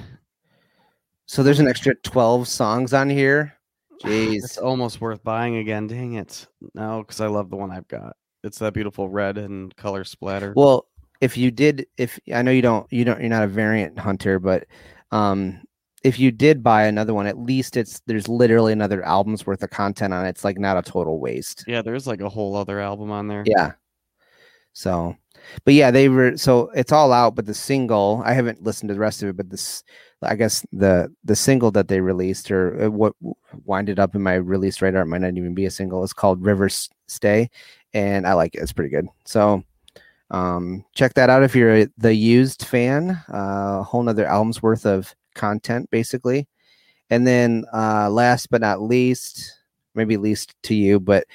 So there's an extra twelve songs on here. [sighs] Jeez. It's almost worth buying again. Dang it. No, because I love the one I've got. It's that beautiful red and color splatter. Well, if you did, if I know you don't, you don't, you're not a variant hunter, but um, if you did buy another one, at least it's there's literally another album's worth of content on it. It's like not a total waste. yeah, there's like a whole other album on there. Yeah. So, but yeah, they were so it's all out. But the single, I haven't listened to the rest of it, but this, I guess the the single that they released or uh, what winded up in my release radar it might not even be a single. It's called Rivers Stay, and I like it. It's pretty good. So, um, check that out if you're the used fan. Uh, a whole nother album's worth of content, basically. And then, uh, last but not least, maybe least to you, but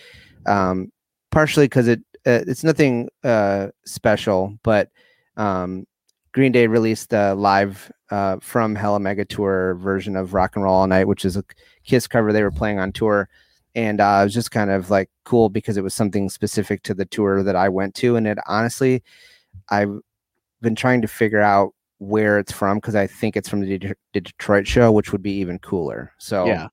um, partially because it it's nothing uh, special, but um, Green Day released the live uh, from Hella Mega Tour version of Rock and Roll All Night, which is a Kiss cover they were playing on tour, and uh, it was just kind of like cool because it was something specific to the tour that I went to, and it honestly, I've been trying to figure out where it's from because I think it's from the, Det- the Detroit show, which would be even cooler. So Yeah.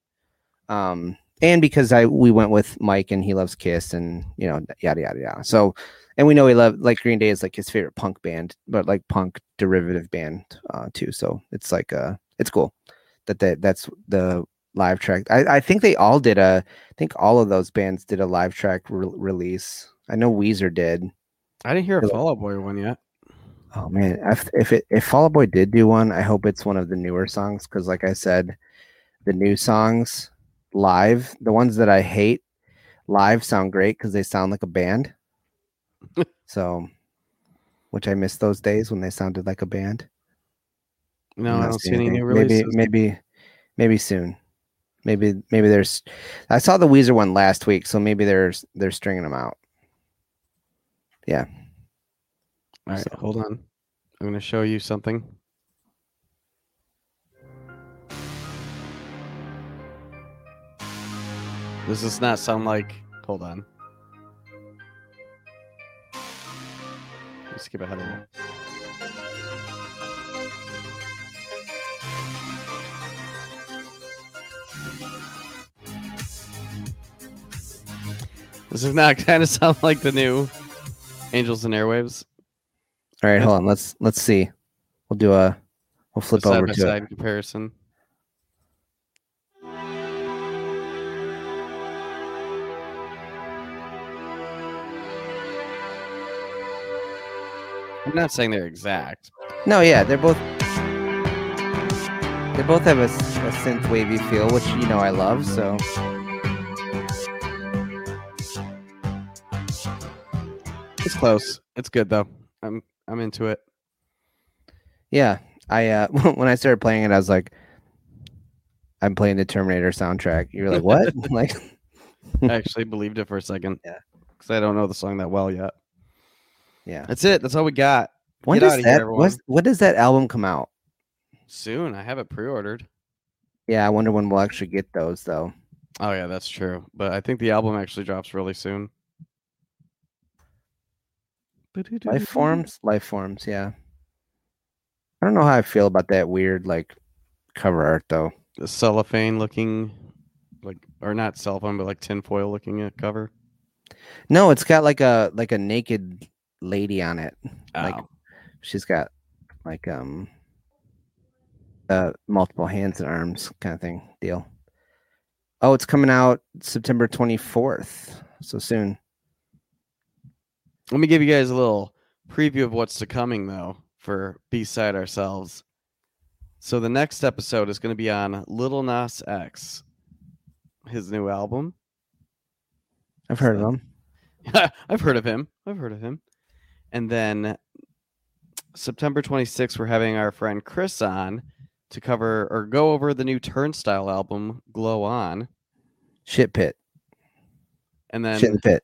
um and because i we went with mike and he loves kiss and you know yada yada yada. So and we know he loved like green day is like his favorite punk band but like punk derivative band uh too. So it's like uh it's cool that that that's the live track. I i think they all did a i think all of those bands did a live track re- release. I know weezer did. I didn't hear a Fall Out Boy one yet. Oh man, if if it if Fall Out Boy did do one, I hope it's one of the newer songs because, like I said, the new songs live, the ones that I hate live, sound great because they sound like a band. [laughs] so, which I miss those days when they sounded like a band. No, I don't see seeing any new releases. Maybe, maybe, maybe soon. Maybe, maybe there's. I saw the Weezer one last week, so maybe there's they're stringing them out. Yeah. All right, so- hold on. I'm going to show you something. This not sound like. Hold on. Let's skip ahead a little. This does not [laughs] kind of sound like the new Angels and Airwaves. All right, hold on. Let's let's see. We'll do a. We'll flip over to it. side comparison. I'm not saying they're exact. No, yeah, they're both. They both have a, a synth wavy feel, which you know I love. So It's close. It's good though. I'm I'm into it. yeah, I uh [laughs] when I started playing it, I was like, I'm playing the Terminator soundtrack. You're like, what? [laughs] like, [laughs] I actually believed it for a second. Yeah. Because I don't know the song that well yet. Yeah. That's it. That's all we got. When Get does here, that? everyone. When does that album come out? Soon. I have it pre-ordered. Yeah, I wonder when we'll actually get those though. Oh yeah, that's true. But I think the album actually drops really soon. Life forms, life forms. Yeah. I don't know how I feel about that weird like cover art though. the cellophane looking like or not cellophane but like tinfoil looking at cover No, it's got like a like a naked lady on it. Like Oh. she's got like um uh multiple hands and arms kind of thing deal. Oh, it's coming out September 24th. So soon. let me give you guys a little preview of what's to coming though for b-side ourselves so the next episode is going to be on little nas x his new album I've heard of him. [laughs] i've heard of him i've heard of him and then september 26th we're having our friend chris on to cover or go over the new Turnstile album, Glow On. Shit pit. And then Shit pit.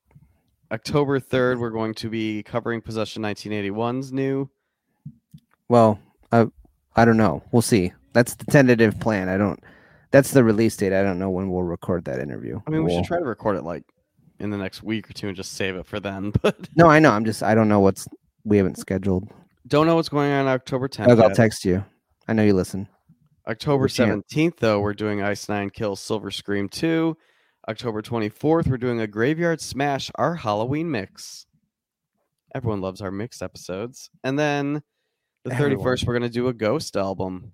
October 3rd, we're going to be covering Possession 1981's new. Well, I I don't know. We'll see. That's the tentative plan. I don't. That's the release date. I don't know when we'll record that interview. I mean, we We'll- should try to record it like in the next week or two and just save it for then. [laughs] But No, I know. I'm just. I don't know what's. We haven't scheduled. don't know what's going on October 10th. Doug, I'll text you. I know you listen. October 17th, though, we're doing Ice Nine Kills Silver Scream 2. October 24th, we're doing a Graveyard Smash, our Halloween mix. Everyone loves our mixed episodes. And then the 31st, we're going to do a Ghost album.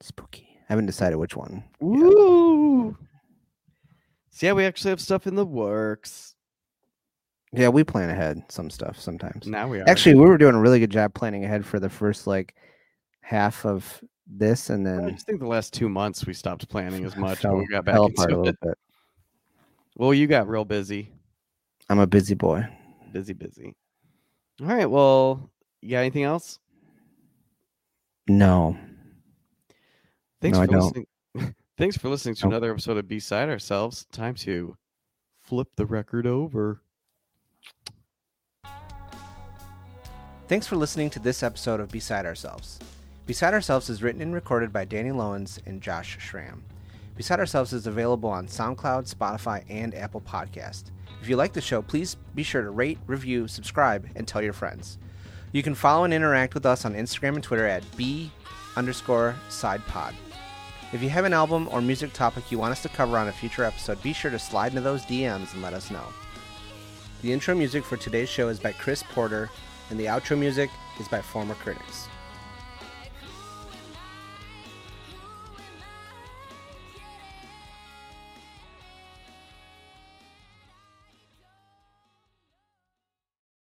Spooky. I haven't decided which one. Woo! So, yeah, we actually have stuff in the works. Yeah, we plan ahead some stuff sometimes. Now we are. Actually, we were doing a really good job planning ahead for the first like half of this, and then I just think the last two months we stopped planning as [laughs] much. fell, we got back into little it. bit. Well, you got real busy. I'm a busy boy. Busy, busy. All right. Well, you got anything else? No, Thanks No, I for don't. [laughs] listening. Thanks for listening to Nope. another episode of Beside Ourselves. Time to flip the record over. Thanks for listening to this episode of Beside Ourselves. Beside Ourselves is written and recorded by Danny Lowens and Josh Schramm. Beside Ourselves is available on SoundCloud, Spotify, and Apple Podcast. If you like the show, please be sure to rate, review, subscribe, and tell your friends. You can follow and interact with us on Instagram and Twitter at B underscore side pod. If you have an album or music topic you want us to cover on a future episode, be sure to slide into those DMs and let us know. The intro music for today's show is by Chris Porter, and the outro music is by Former Critics.